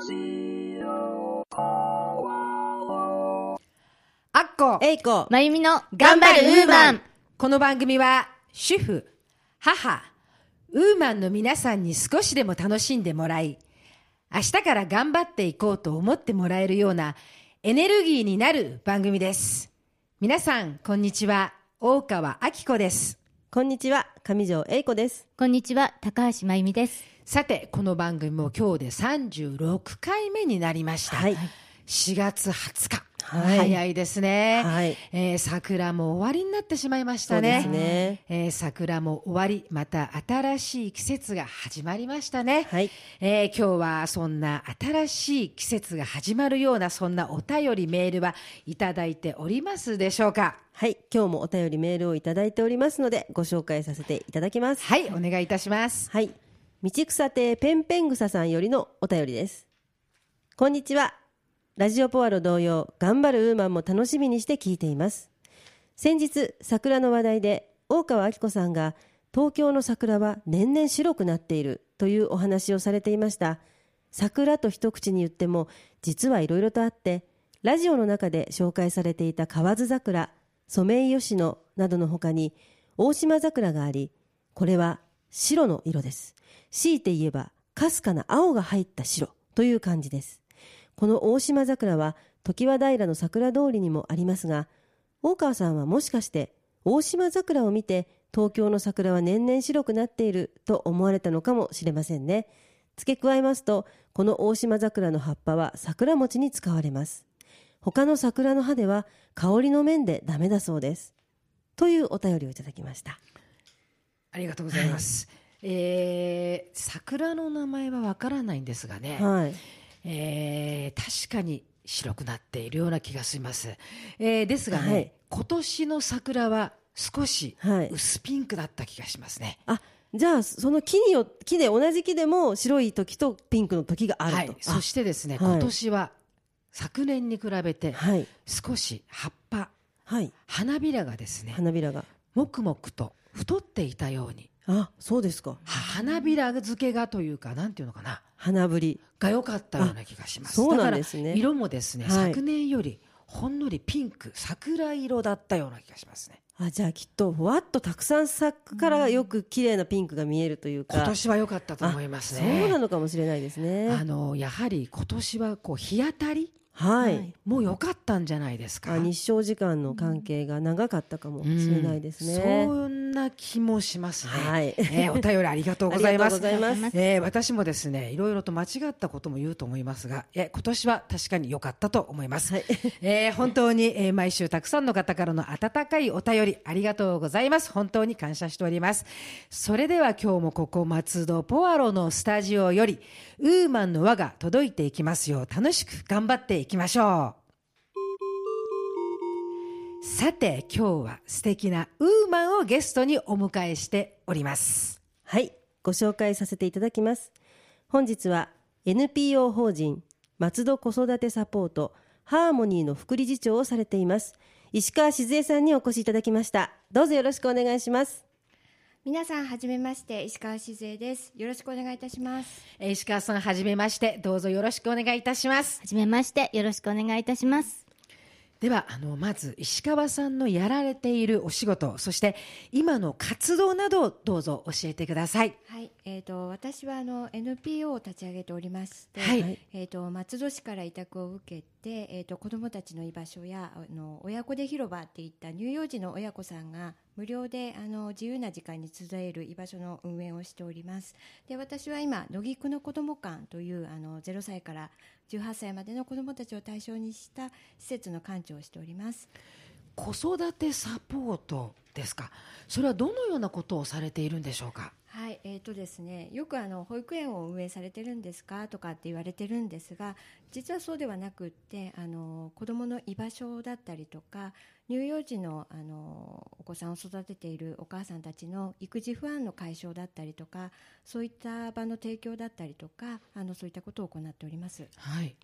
アッコえいこまゆみの頑張るウーマンこの番組は主婦、母、ウーマンの皆さんに少しでも楽しんでもらい、明日から頑張っていこうと思ってもらえるようなエネルギーになる番組です。皆さん、こんにちは。大川明子です。こんにちは上条えいこですこんにちは高橋まゆみですさて、この番組も今日で36回目になりました。はい4月20日。はい。早いですね、はい。えー桜も終わりになってしまいましたね。ね。えー桜も終わり、また新しい季節が始まりましたね。はい。えー今日はそんな新しい季節が始まるようなそんなお便りメールはいただいておりますでしょうか？はい。今日もお便りメールをいただいておりますのでご紹介させていただきます。はい、お願いいたします。はい。道草亭ペンペン草さんよりのお便りです。こんにちはラジオポアロ同様頑張るウーマンも楽しみにして聞いています。先日桜の話題で大川明子さんが東京の桜は年々白くなっているというお話をされていました。桜と一口に言っても実はいろいろとあってラジオの中で紹介されていた河津桜ソメイヨシノなどの他に大島桜がありこれは白の色です。強いて言えばかすかな青が入った白という感じです。この大島桜は常盤平の桜通りにもありますが大川さんはもしかして大島桜を見て東京の桜は年々白くなっていると思われたのかもしれませんね。付け加えますとこの大島桜の葉っぱは桜餅に使われます。他の桜の葉では香りの面でダメだそうです。というお便りをいただきました。ありがとうございます。えー桜の名前はわからないんですがね、はいえー確かに白くなっているような気がします。えーですがね、はい。今年の桜は少しはい。薄ピンクだった気がしますね。あじゃあその木によ木で同じ木でも白い時とピンクの時があると、はい、そしてですね、はい。今年は昨年に比べてはい。少し葉っぱ、はい。花びらがですね、花びらが。もくもくと太っていたように、あそうですか。は花びら付けがというか、なんていうのかな、花ぶりが良かったような気がします。そうなんですね色もですね、はい昨年よりほんのりピンク、桜色だったような気がしますね。あじゃあきっとふわっとたくさん咲くからよく綺麗なピンクが見えるというか今年は良かったと思いますね。そうなのかもしれないですねあのやはり今年はこう日当たりはい、も良かったんじゃないですか。あ日照時間の関係が長かったかもしれないですね、そんな気もしますね。はいえー お便りありがとうございます。ありがとうございますえー私もですね、いろいろと間違ったことも言うと思いますが、えー今年は確かに良かったと思います。はい えー本当に、えー毎週たくさんの方からの温かいお便りありがとうございます。本当に感謝しております。それでは今日もここ松戸ポアロのスタジオより、ウーマンの輪が届いていきますよう楽しく頑張っていきましょう。さて今日は素敵なウーマンをゲストにお迎えしておりますはい、ご紹介させていただきます。本日は NPO 法人松戸子育てサポートハーモニーの副理事長をされています石川静江さんにお越しいただきました。どうぞよろしくお願いします。皆さんはじめまして石川静江ですよろしくお願いいたしますえー石川さんはじめましてどうぞよろしくお願いいたしますはじめましてよろしくお願いいたしますではあのまず石川さんのやられているお仕事そして今の活動などをどうぞ教えてください。はい、えー、と私はあの NPO を立ち上げておりまして、はい。えー、と松戸市から委託を受けて、えー、と子どもたちの居場所やあの親子で広場っていった乳幼児の親子さんが無料であの自由な時間に集える居場所の運営をしております。で私は今野木区の子ども館というあの0歳から18歳までの子どもたちを対象にした施設の館長をしております。子育てサポートですか？それはどのようなことをされているんでしょうか？はい、えーとですね、よくあの保育園を運営されてるんですか？とかって言われてるんですが実はそうではなくってあの子どもの居場所だったりとか乳幼児のあのお子さんを育てているお母さんたちの育児不安の解消だったりとかそういった場の提供だったりとかあのそういったことを行っております。はい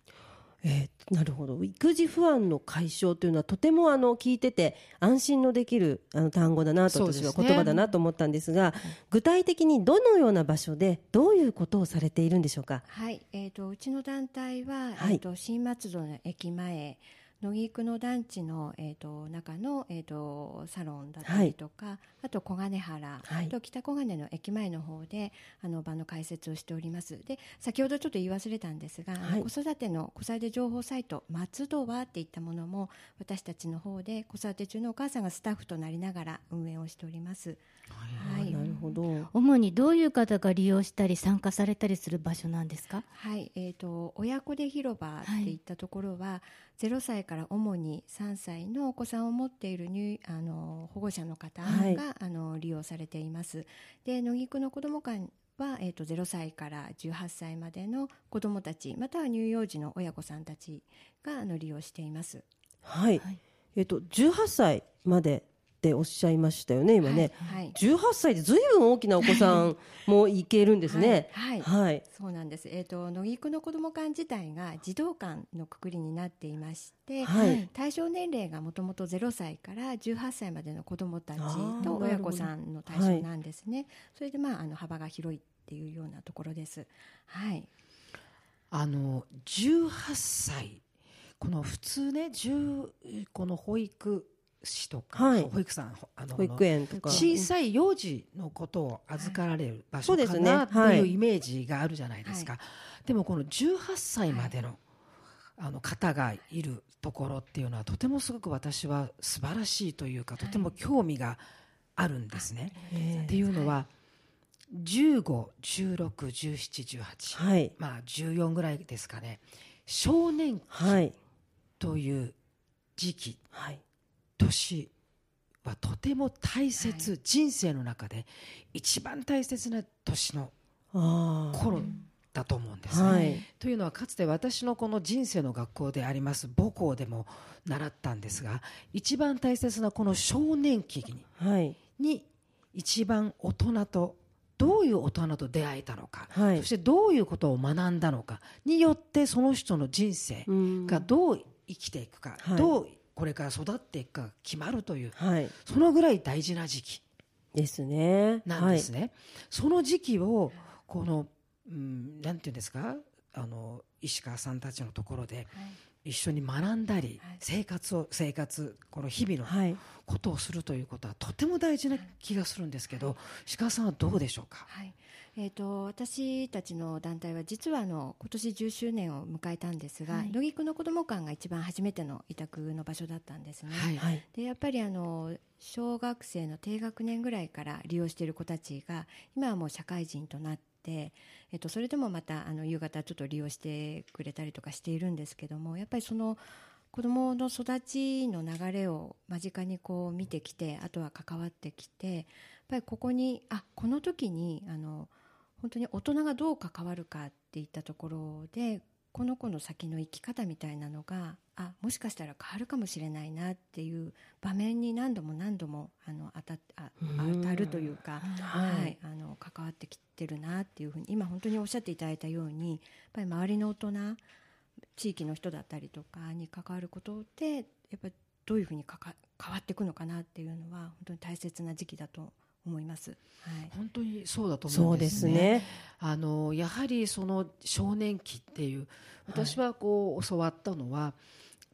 えーなるほど。育児不安の解消というのはとてもあの聞いてて安心のできるあの単語だなと私は言葉だなと思ったんですが具体的にどのような場所でどういうことをされているんでしょうか？はい、えー、とうちの団体は、はい。えー、と新松戸の駅前野木区の団地の、えー、と中の、えー、とサロンだったりとか、あと小金原、はい。あと北小金の駅前の方であの場の開設をしております。で先ほどちょっと言い忘れたんですが、はい。子育ての子育て情報サイト「松戸は」っていったものも私たちの方で子育て中のお母さんがスタッフとなりながら運営をしております。はい。なるほど。主にどういう方が利用したり参加されたりする場所なんですか？はい、えー、と親子で広場っていったところは、0歳から主に3歳のお子さんを持っている入あの保護者の方が、はいあの利用されています。で野木区の子ども館は、えー、と0歳から18歳までの子どもたちまたは乳幼児の親御さんたちがあの利用しています。はい、はいえっ、と18歳までっておっしゃいましたよね今ね。はい、はい18歳でずいぶん大きなお子さんもいけるんですね。はいはい。そうなんです。えっ、と野木区の子ども館自体が児童館のくくりになっていまして、はい対象年齢がもともと0歳から18歳までの子どもたちと親子さんの対象なんですね。それでまああの幅が広いっていうようなところです。はい。あの18歳この普通ね10この保育士とか、はい。保育さんあの保育園とか。小さい幼児のことを預かられる場所かそうですね。なってはい。いうイメージがあるじゃないですか、でもこの18歳までの,、あの方がいるところっていうのはとてもすごく私は素晴らしいというかとても興味があるんですね。えっていうのは15161718、はい。まあ14ぐらいですかね。少年期はい。という時期。はい。年はとても大切、人生の中で一番大切な年の。頃だと思うんですね。はい。というのはかつて私のこの人生の学校であります母校でも習ったんですが一番大切なこの少年期にはい。に一番大人とどういう大人と出会えたのか、はいそしてどういうことを学んだのかによってその人の人生うんがどう生きていくか、はいどうこれから育っていくかが決まるというはい。そのぐらい大事な時期ですね。なんですね。その時期をこの、うん、なんていうんですか？あの石川さんたちのところで一緒に学んだり、はい生活を生活この日々のはい。はい。ことをするということはとても大事な気がするんですけど、石川さんはどうでしょうか？はい。えー、と私たちの団体は実はあの今年10周年を迎えたんですが、はい野木区の子ども館が一番初めての委託の場所だったんですね。はいはい。でやっぱりあの小学生の低学年ぐらいから利用している子たちが今はもう社会人となって、えっと、それでもまたあの夕方ちょっと利用してくれたりとかしているんですけどもやっぱりその子どもの育ちの流れを間近にこう見てきてあとは関わってきてやっぱりここにあこの時にあの本当に大人がどう関わるかっていったところでこの子の先の生き方みたいなのがあもしかしたら変わるかもしれないなっていう場面に何度も何度もあの当たっあうん。当たるというか、はい。はい、あの関わってきてるなっていうふうに今本当におっしゃっていただいたようにやっぱり周りの大人地域の人だったりとかに関わることでやっぱりどういうふうにかか変わっていくのかなっていうのは本当に大切な時期だと思います。はい本当にそうだと思そううんでですすね。ね。あのやはりその少年期っていう私はこう教わったのは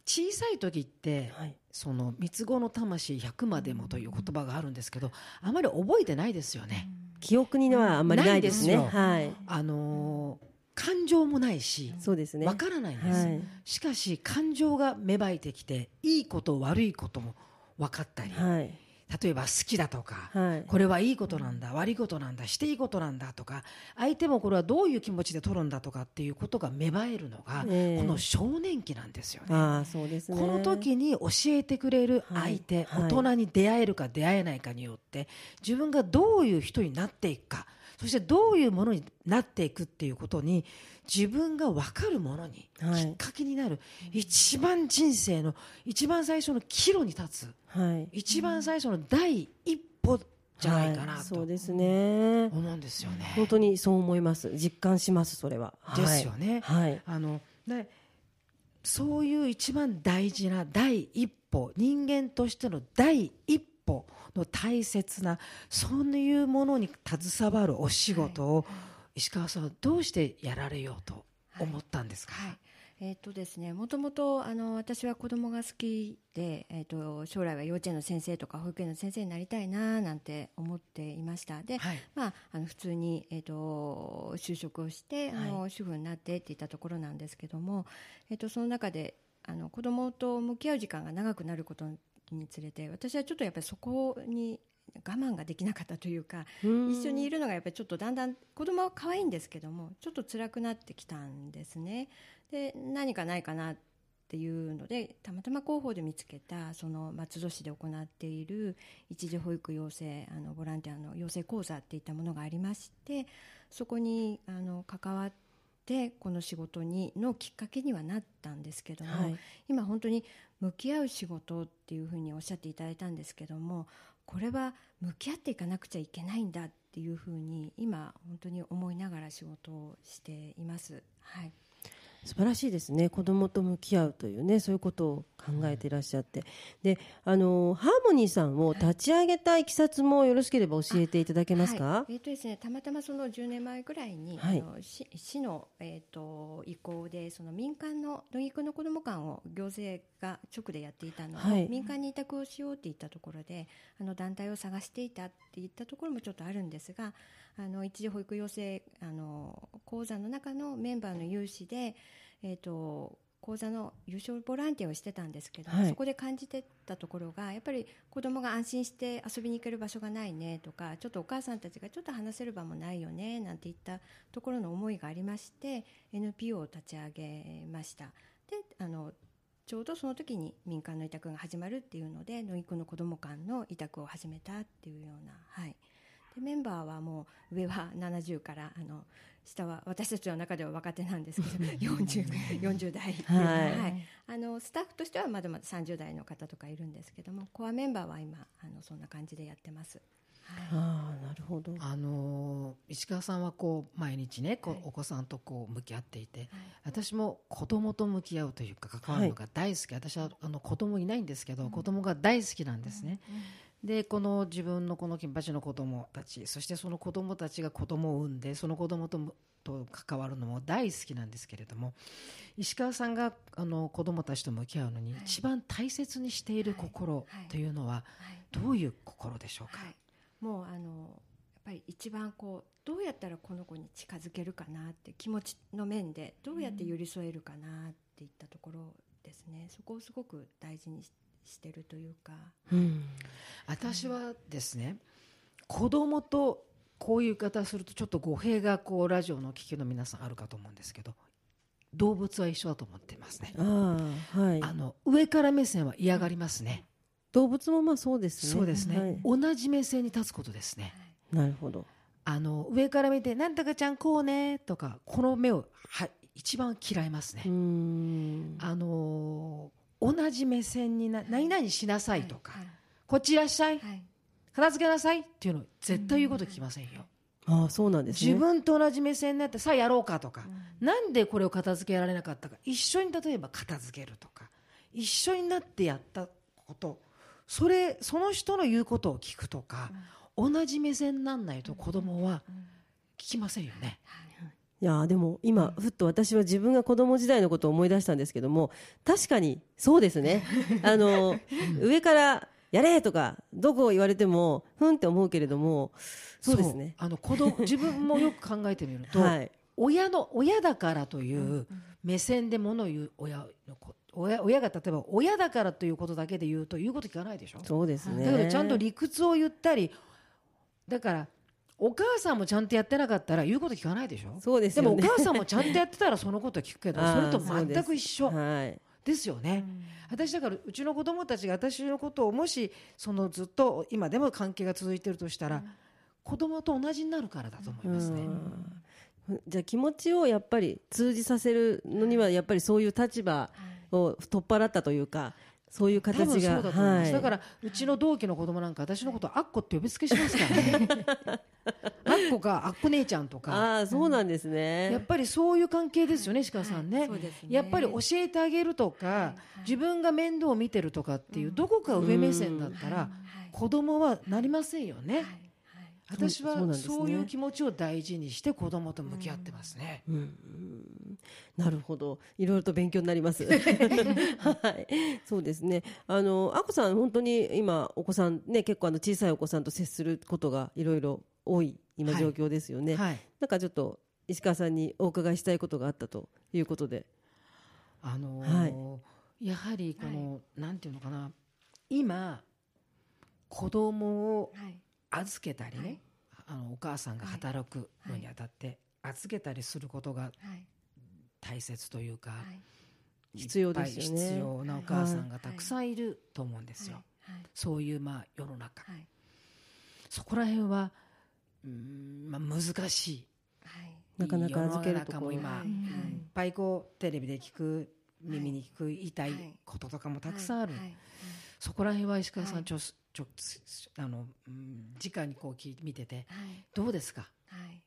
小さい時ってはい。その三つ子の魂100までもという言葉があるんですけどあまり覚えてないですよね。記憶にはあんまりないですね。すよはい。あのー感情もないしそうですね。わからないんです、はい。しかし感情が芽生えてきていいこと悪いことも分かったり、はい。例えば好きだとか、はい。これはいいことなんだ悪いことなんだしていいことなんだとか相手もこれはどういう気持ちで取るんだとかっていうことが芽生えるのが、ええこの少年期なんですよね。ああ、そうですね。この時に教えてくれる相手、はいはい大人に出会えるか出会えないかによって自分がどういう人になっていくかそしてどういうものになっていくっていうことに自分が分かるものにはいきっかけになる、一番人生の一番最初の岐路に立つはい。一番最初の第一歩じゃないかなはいとそうですね。思うんですよね。本当にそう思います。実感します、それは。はいですよね。はい。あのねそういう一番大事な第一歩人間としての第一歩の大切なそういうものに携わるお仕事を、石川さんはどうしてやられようと思ったんですか、はい。えーとですね、もともとあの私は子供が好きで、えー、と将来は幼稚園の先生とか保育園の先生になりたいななんて思っていました。で、はい。まあ、あの普通に、えー、と就職をしてあの、は主婦になってっていったところなんですけども、えー、とその中であの子供と向き合う時間が長くなることにつれて私はちょっとやっぱりそこに我慢ができなかったというか一緒にいるのがやっぱりちょっとだんだん子供は可愛いんですけどもちょっと辛くなってきたんですね。で何かないかなっていうのでたまたま広報で見つけたその松戸市で行っている一時保育養成あのボランティアの養成講座っていったものがありましてそこにあの関わってこの仕事にのきっかけにはなったんですけども、はい。今本当に向き合う仕事っていうふうにおっしゃっていただいたんですけどもこれは向き合っていかなくちゃいけないんだっていうふうに今本当に思いながら仕事をしています。はい素晴らしいですね。子供と向き合うというねそういうことを考えていらっしゃって。であのハーモニーさんを立ち上げたいきさつもよろしければ教えていただけますか、はい。えーとですね、たまたまその10年前ぐらいに、はい。あの市市の、えー、と意向でその民間の野木区の子ども館を行政が直でやっていたのを、はい。民間に委託をしようって言ったところであの団体を探していたっていったところもちょっとあるんですがあの一時保育養成あの講座の中のメンバーの有志で、えー、と講座の優勝ボランティアをしてたんですけど、はい。そこで感じてたところがやっぱり子供が安心して遊びに行ける場所がないねとかちょっとお母さんたちがちょっと話せる場もないよねなんていったところの思いがありまして NPO を立ち上げました。であのちょうどその時に民間の委託が始まるっていうので野木区の子ども館の委託を始めたっていうようなはいでメンバーはもう上は70からあの下は私たちの中では若手なんですけど 40, 40代あのスタッフとしてはまだまだ30代の方とかいるんですけどもコアメンバーは今あのそんな感じでやってます。ああなるほど。あの石川さんはこう毎日ねこうはい。お子さんとこう向き合っていて、私も子供と向き合うというか関わるのが大好き、私はあの子供いないんですけど、子供が大好きなんですね、でこの自分のこの金八の子供たちそしてその子供たちが子供を産んでその子供ともと関わるのも大好きなんですけれども石川さんがあの子供たちと向き合うのに一番大切にしている心はい。というのははい。どういう心でしょうか、はい、もうあのやっぱり一番こうどうやったらこの子に近づけるかなって気持ちの面でどうやって寄り添えるかなっていったところですね、そこをすごく大事にししてるというか、うん。私はですね子供とこういう言い方するとちょっと語弊がこうラジオの聞きの皆さんあるかと思うんですけど動物は一緒だと思っていますね、ああはい。あの上から目線は嫌がりますね、動物もまあそうですね。そうですね、はい。同じ目線に立つことですね。なるほど。あの上から見て「なんとかちゃんこうね」とかこの目をは一番嫌いますね、うーん。あの同じ目線にな何々しなさいとか、はい。こっちいらっしゃいはい。片付けなさいっていうの絶対言うこと聞きませんよ、ああそうなんですね。自分と同じ目線になってさあやろうかとか、なんでこれを片付けられなかったか一緒に例えば片付けるとか一緒になってやったことそれその人の言うことを聞くとか、同じ目線になんないと子供は聞きませんよね、いやーでも今ふっと私は自分が子供時代のことを思い出したんですけども確かにそうですね。あの上からやれとかどこを言われてもふんって思うけれどもそうですね。あの子供自分もよく考えてみると、はい。親の親だからという目線でものを言う親のこ親親が例えば親だからということだけで言うと言うこと聞かないでしょ？そうですね。だけどちゃんと理屈を言ったりだからお母さんもちゃんとやってなかったら言うこと聞かないでしょ？そうですよね。でもお母さんもちゃんとやってたらそのこと聞くけど それと全く一緒。はい。ですよね。私だからうちの子供たちが私のことをもしそのずっと今でも関係が続いてるとしたら、子供と同じになるからだと思いますね。うん。じゃあ気持ちをやっぱり通じさせるのにはやっぱりそういう立場を取っ払ったというかそういう形がだはい。だからうちの同期の子供なんか私のことあっこって呼びつけしますからね。あっこかあっこ姉ちゃんとか。ああそうなんですね、やっぱりそういう関係ですよね石川さんね,、はいそうですね。やっぱり教えてあげるとか、自分が面倒を見てるとかっていう、どこか上目線だったら、はい。子供はなりませんよね、はい私はそういう気持ちを大事にして子供と向き合ってますね、うんうんなるほど。いろいろと勉強になります。はい。そうですね。あのあこさん本当に今お子さんね結構あの小さいお子さんと接することがいろいろ多い今はい。状況ですよね、はいなんかちょっと石川さんにお伺いしたいことがあったということで。あのーやはりこの、なんていうのかな。今子供をはい預けたりね、はい。あのお母さんが働くのにあたって、預けたりすることがはい。大切というか、はい。必要ですよね。必要なお母さんがたくさんいると思うんですよ、はい。そういうまあ世の中、はい。そこら辺はうーん、まあ、難しい。はい。なかなか預けるところ。世の中も今、はいいっぱいこうテレビで聞く耳に聞く言いこととかもたくさんある、はい。はい。そこら辺は石川さん、はいちょあの、うん、直にこう聞い見ててはい。どうですか？はい。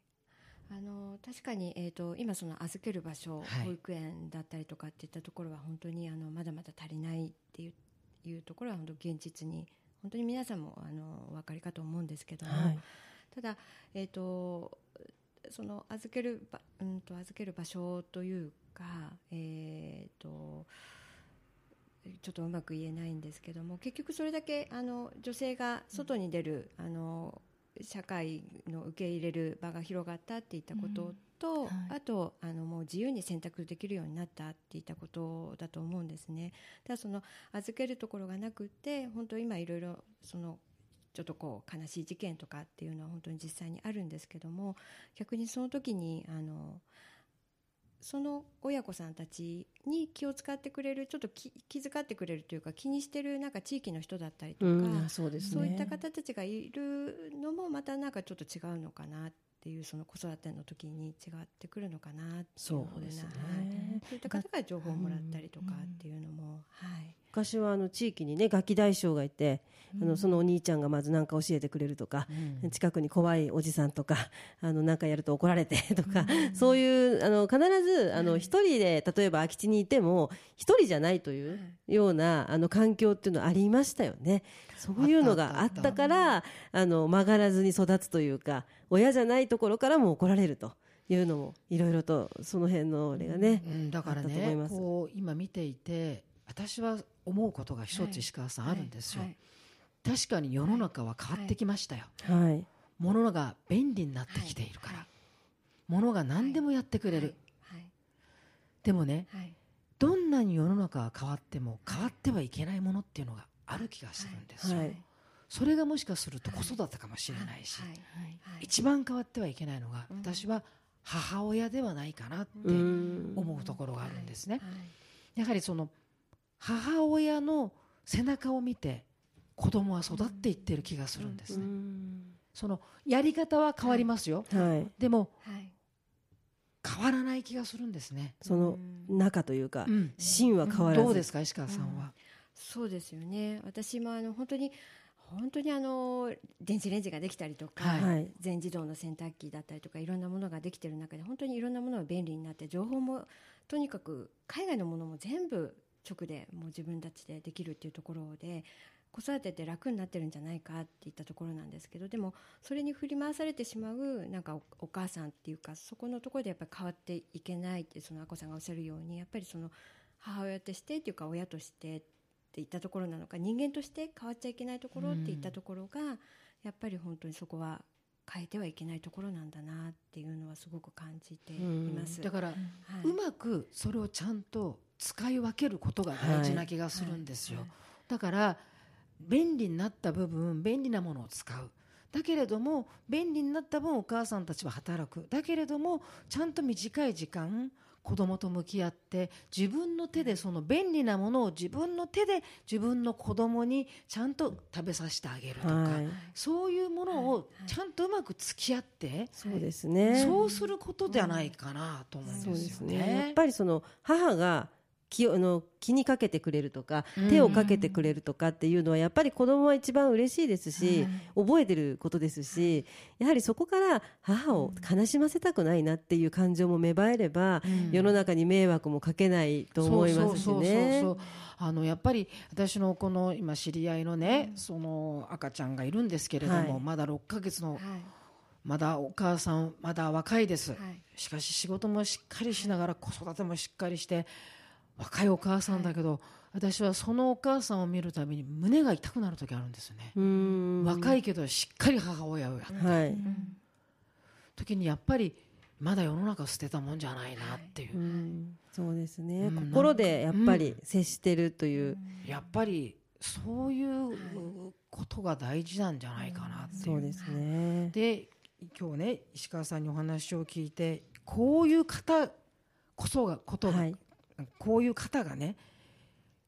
あの確かに、えー、と今その預ける場所、はい。保育園だったりとかっていったところは本当にあのまだまだ足りないっていういうところは本当現実に本当に皆さんもあのお分かりかと思うんですけども、はい。ただ、えー、とその預けるば、うん、と預ける場所というか、えー、とちょっとうまく言えないんですけども結局それだけあの女性が外に出る、あの社会の受け入れる場が広がったっていったことと、はい。あとあのもう自由に選択できるようになったっていったことだと思うんですね。ただその預けるところがなくて本当今いろいろそのちょっとこう悲しい事件とかっていうのは本当に実際にあるんですけども逆にその時にあのその親子さんたちに気を使ってくれるちょっと気気遣ってくれるというか気にしてるなんか地域の人だったりとか、うんそうね。そういった方たちがいるのもまたなんかちょっと違うのかなっていうその子育ての時に違ってくるのかなっていうそうですね。はい。そういった方から情報をもらったりとかっていうのも、はい昔はあの地域にねガキ大将がいて、あのそのお兄ちゃんがまず何か教えてくれるとか、近くに怖いおじさんとかあのなんかやると怒られて とか、そういうあの必ずあの一人で例えば空き地にいても一人じゃないというようなあの環境っていうのはありましたよね。そういうのがあったからあの曲がらずに育つというか親じゃないところからも怒られるというのもいろいろとその辺のあれがね、うん、だからねます。こう今見ていて私は思うことが一はいつ石川さんあるんですよ、はい。確かに世の中は変わってきましたよ、はい。物が便利になってきているから、物が何でもやってくれる、はい。でもねはい。どんなに世の中が変わっても変わってはいけないものっていうのがある気がするんですよ、はい。それがもしかすると子育てかもしれないし、一番変わってはいけないのが、うん。私は母親ではないかなってうん。思うところがあるんですね、はい。やはりその母親の背中を見て子供は育っていってる気がするんですね、そのやり方は変わりますよ、はい。でもはい。変わらない気がするんですね、その中というか、うん。芯は変わらず、どうですか石川さんは、そうですよね。私もあの本当に本当にあの電子レンジができたりとか、はいはい。全自動の洗濯機だったりとかいろんなものができてる中で本当にいろんなものが便利になって情報もとにかく海外のものも全部直でもう自分たちでできるっていうところで子育てって楽になってるんじゃないかっていったところなんですけどでもそれに振り回されてしまうなんかおお母さんっていうかそこのところでやっぱり変わっていけないってそのあこさんがおっしゃるようにやっぱりその母親としてっていうか親としてっていったところなのか人間として変わっちゃいけないところっていったところが、やっぱり本当にそこは変えてはいけないところなんだなっていうのはすごく感じています。だから、はうまくそれをちゃんと使い分けることが大事な気がするんですよ、はい。だから便利になった部分便利なものを使う。だけれども便利になった分お母さんたちは働く。だけれどもちゃんと短い時間子供と向き合って自分の手でその便利なものを自分の手で自分の子供にちゃんと食べさせてあげるとか、はい。そういうものをちゃんとうまく付き合って、そうですね。そうすることじゃないかなと思うんでですすね。よね。やっぱりその母が気をあの気にかけてくれるとかうん。手をかけてくれるとかっていうのはやっぱり子供は一番嬉しいですし、覚えてることですしやはりそこから母を悲しませたくないなっていう感情も芽生えれば、うん。世の中に迷惑もかけないと思いますしね。あのやっぱり私のこの今知り合いのね、その赤ちゃんがいるんですけれども、はい。まだ6ヶ月のはい。まだお母さんまだ若いです、はい。しかし仕事もしっかりしながら子育てもしっかりして若いお母さんだけど、私はそのお母さんを見るたびに胸が痛くなる時あるんですよね、若いけどしっかり母親をやって。はい、時にやっぱりまだ世の中捨てたもんじゃないなっていう、うん。そうですね、うん。心でやっぱり接してるという、やっぱりそういうことが大事なんじゃないかなっていう。そうですね。で今日ね石川さんにお話を聞いてこういう方こそがことが、はいこういう方がね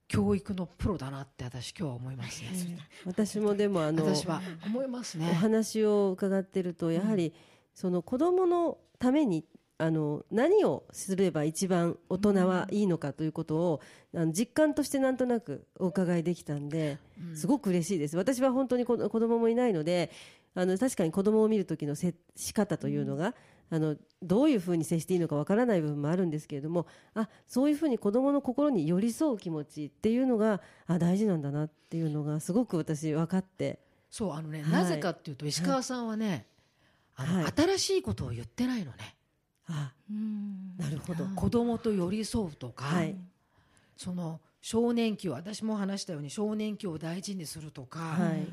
教育のプロだなって私今日は思いますね。私もでもあの私は思いますね。お話を伺ってるとやはりその子供のためにあの何をすれば一番大人はいいのかということをあの実感としてなんとなくお伺いできたんですごく嬉しいです。私は本当に子子供もいないのであの確かに子供を見る時の接し方というのがあのどういうふうに接していいのかわからない部分もあるんですけれどもあそういうふうに子供の心に寄り添う気持ちっていうのがあ大事なんだなっていうのがすごく私分かって。そうあのね、はい。なぜかっていうと石川さんはね、あのはい。新しいことを言ってないのね。あうん。なるほど。子供と寄り添うとか、はい。その少年期を私も話したように少年期を大事にするとか、はい。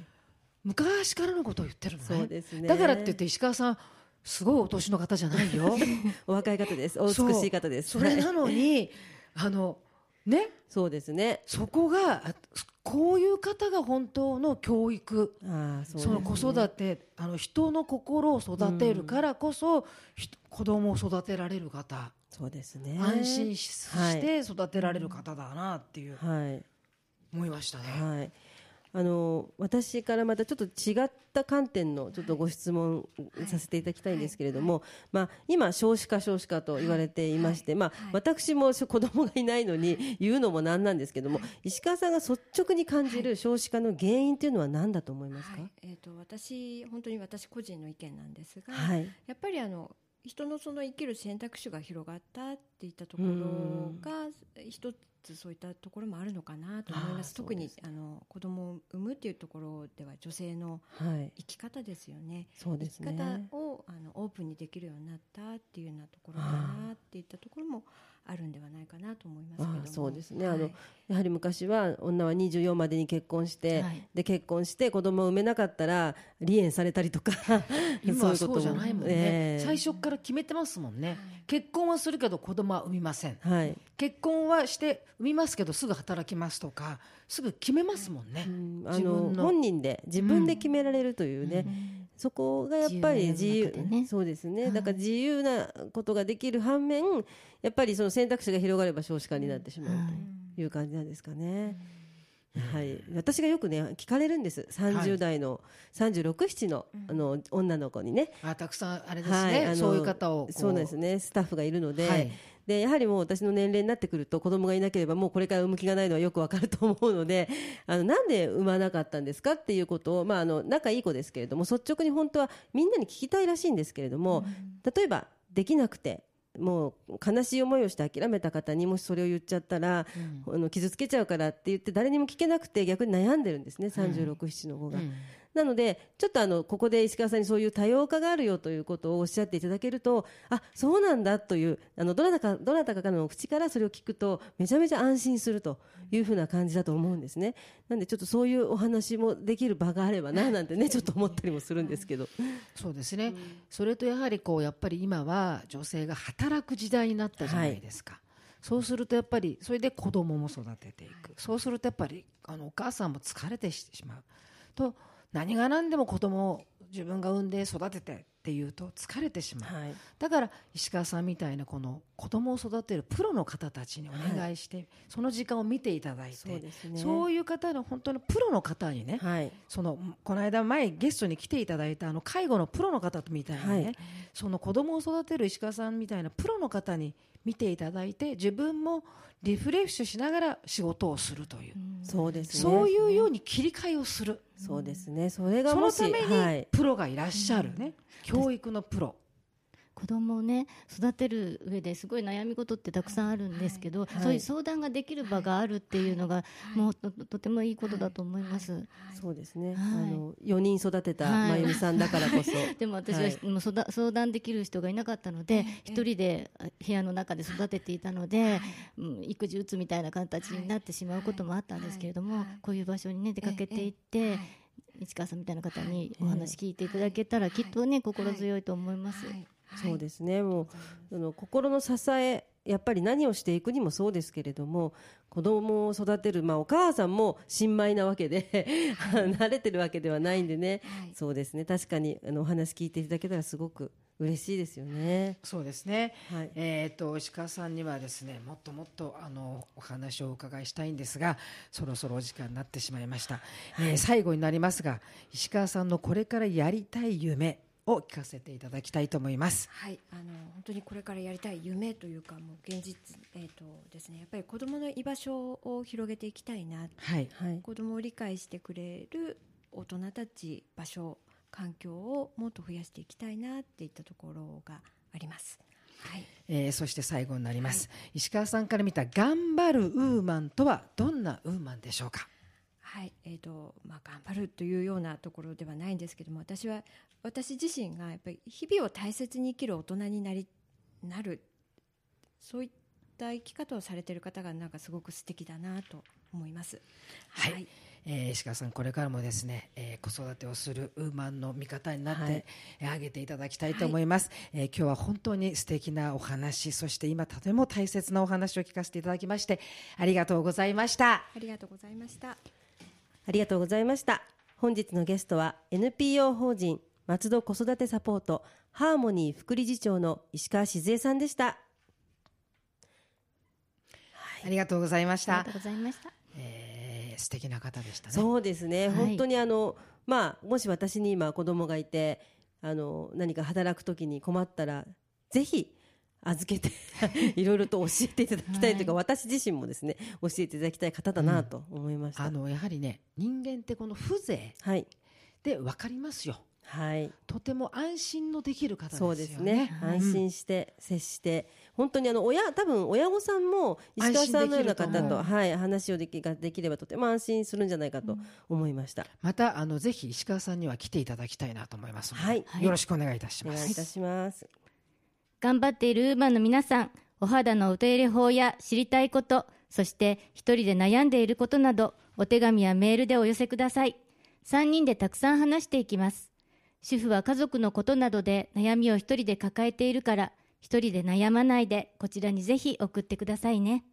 昔からのことを言ってるのね。そうですね。だからって言って石川さんすごいお年の方じゃないよ。お若い方です。お美しい方です。はい。それなのに あのね。そうですね。そこがあこういう方が本当の教育ああそうですその子育てあの人の心を育てるからこそ、ひ子供を育てられる方、そうですね。安心しはい。して育てられる方だなっていう。はい。思いましたね。はいあの私からまたちょっと違った観点のちょっとご質問させていただきたいんですけれども、まあ、今少子化少子化と言われていまして、まあ、私も子供がいないのに言うのもなんなんですけども石川さんが率直に感じる少子化の原因というのは何だと思いますか？はい。えー、と私本当に私個人の意見なんですが、はい。やっぱりあの人のその生きる選択肢が広がったっていったところが一つそういったところもあるのかなと思います。特にあの子供を産むっていうところでは女性のはい。生き方ですよね。そうです生きね方をあのオープンにできるようになったっていうようなところかなっていったところもあるんではないかなと思いますけれどそうですね。はい。あのやはり昔は女は24までに結婚して、はい。で結婚して子供を産めなかったら離縁されたりとか 今はそうじゃないもんね、ええ。最初から決めてますもんね、結婚はするけど子供は産みません。はい、結婚はして産みますけどすぐ働きますとかすぐ決めますもんね、うん。あのの。本人で自分で決められるというね、そこがやっぱり自由ね。そうですね。だから自由なことができる反面やっぱりその選択肢が広がれば少子化になってしまうとい。う感じなんですかね。はい、私がよくね聞かれるんです。30代の367のあの女の子にね、あたくさんあれですね、はいあのそういう方をこそうですね。スタッフがいるので,、はい。でやはりもう私の年齢になってくると子供がいなければもうこれから産む気がないのはよくわかると思うので あのなんで産まなかったんですかっていうことを、まあ、あの仲いい子ですけれども率直に本当はみんなに聞きたいらしいんですけれども、例えばできなくてもう悲しい思いをして諦めた方にもしそれを言っちゃったら、あの傷つけちゃうからって言って誰にも聞けなくて逆に悩んでるんですね36、7の子が。なのでちょっとあのここで石川さんにそういう多様化があるよということをおっしゃっていただけるとあそうなんだというあのどなたかどなたかの口からそれを聞くとめちゃめちゃ安心するというふうな感じだと思うんですね。なんでちょっとそういうお話もできる場があればな なんてねちょっと思ったりもするんですけど。そうですね、それとやはりこうやっぱり今は女性が働く時代になったじゃないですか、そうするとやっぱりそれで子供も育てていく、そうするとやっぱりあのお母さんも疲れてしまう。と何が何でも子供を自分が産んで育ててっていうと疲れてしまう、はい。だから石川さんみたいなこの子供を育てるプロの方たちにお願いして、その時間を見ていただいてそうね。いう方の本当のプロの方にね、はい。そのこの間前ゲストに来ていただいたあの介護のプロの方みたいなね、はい。その子供を育てる石川さんみたいなプロの方に見ていただいて自分もリフレッシュしながら仕事をするという、そうですね。そういうように切り替えをする、そうですね。それがそのためはい。にプロがいらっしゃるね、教育のプロ。子供をね育てる上ですごい悩み事ってたくさんあるんですけど、はい。そういう相談ができる場があるっていうのが、もうととてもいいことだと思います。そうですね、はい。あの4人育てたはい。まゆみさんだからこそ、でも私は、はい。もう相談できる人がいなかったので一人であ部屋の中で育てていたので、うん育児うつみたいな形になってしまうこともあったんですけれども、はい。こういう場所にね出かけていって、はい。市川さんみたいな方にお話聞いていただけたら、きっとね心強いと思います。はい。そうですね。もうその心の支えやっぱり何をしていくにもそうですけれども子供を育てる、まあ、お母さんも新米なわけで 慣れてるわけではないんでね、はい。そうですね。確かにあのお話聞いていただけたらすごく嬉しいですよね。そうですね。はい。えっ、と石川さんにはですね、もっともっとあのお話をお伺いしたいんですが、そろそろお時間になってしまいました。えー最後になりますが、石川さんのこれからやりたい夢を聞かせていただきたいと思います。はい、あの本当にこれからやりたい夢というかもう現実えっ、とですねやっぱり子どもの居場所を広げていきたいなはい。はい子どもを理解してくれる大人たち場所環境をもっと増やしていきたいなっていったところがあります。はい、えーそして最後になります、石川さんから見た頑張るウーマンとはどんなウーマンでしょうか？はいえーとまあ、頑張るというようなところではないんですけども私は私自身がやっぱり日々を大切に生きる大人になりなるそういった生き方をされている方がなんかすごく素敵だなと思います。はいえー石川さん、これからもですね、えー子育てをするウーマンの味方になって、はいえーあげていただきたいと思います、えー今日は本当に素敵なお話、そして今とても大切なお話を聞かせていただきまして、ありがとうございました。ありがとうございました。ありがとうございました本日のゲストは NPO 法人松戸子育てサポートハーモニー副理事長の石川静江さんでしたありがとうございましたありがとう。ございました。えー素敵な方でしたね。そうですね、はい本当にあの、まあ、もし私に今子供がいてあの何か働く時に困ったらぜひ預けて いろいろと教えていただきたいというか、は私自身もですね教えていただきたい方だなと思いました、あのやはりね、人間ってこの風情はいで分かりますよ。はい。とても安心のできる方ですよね。そうですね、はい安心して接して。本当にあの親多分親御さんも石川さんのような方と、はい、話をできができればとても安心するんじゃないかと思いました、またあのぜひ石川さんには来ていただきたいなと思いますので、はい。よろしくお願いいたします。お願いいたします。頑張っているウーマンの皆さん、お肌のお手入れ法や知りたいこと、そして一人で悩んでいることなど、お手紙やメールでお寄せください。3人でたくさん話していきます。主婦は家族のことなどで悩みを一人で抱えているから、一人で悩まないで、こちらにぜひ送ってくださいね。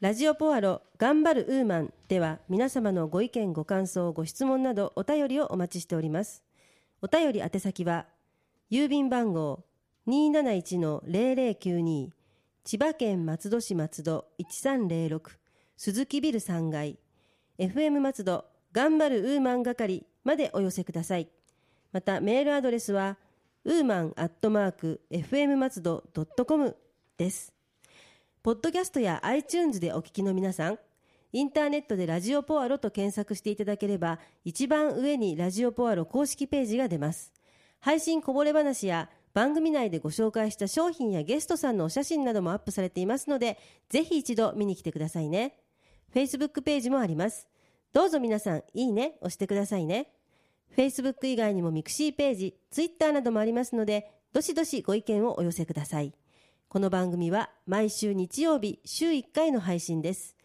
ラジオポアロ頑張るウーマンでは皆様のご意見ご感想ご質問などお便りをお待ちしておりますお便り宛先は郵便番号271-0092千葉県松戸市松戸1306鈴木ビル3階 FM 松戸頑張るウーマン係までお寄せくださいまたメールアドレスはウーマンアットマーク FM 松戸ドットコムですポッドキャストや iTunes でお聞きの皆さん、インターネットでラジオポアロと検索していただければ、一番上にラジオポアロ公式ページが出ます。配信こぼれ話や番組内でご紹介した商品やゲストさんのお写真などもアップされていますので、ぜひ一度見に来てくださいね。Facebook ページもあります。どうぞ皆さん、いいね、押してくださいね。Facebook 以外にもミクシーページ、Twitter などもありますので、どしどしご意見をお寄せください。この番組は毎週日曜日週1回の配信です。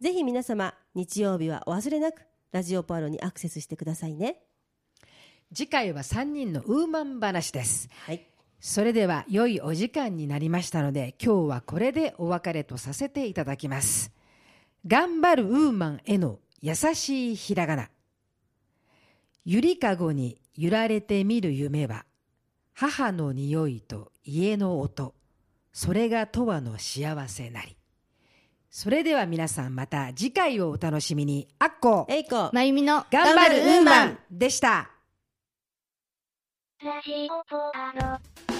ぜひ皆様、日曜日はお忘れなく、ラジオポアロにアクセスしてくださいね。次回は3人のウーマン話です。はい。それでは良いお時間になりましたので今日はこれでお別れとさせていただきます頑張るウーマンへの優しいひらがなゆりかごに揺られてみる夢は母の匂いと家の音、それがとわの幸せなり。それでは皆さんまた次回をお楽しみに。あっこ、えいこまゆみの頑張るウーマンでした。ラジオポアロ。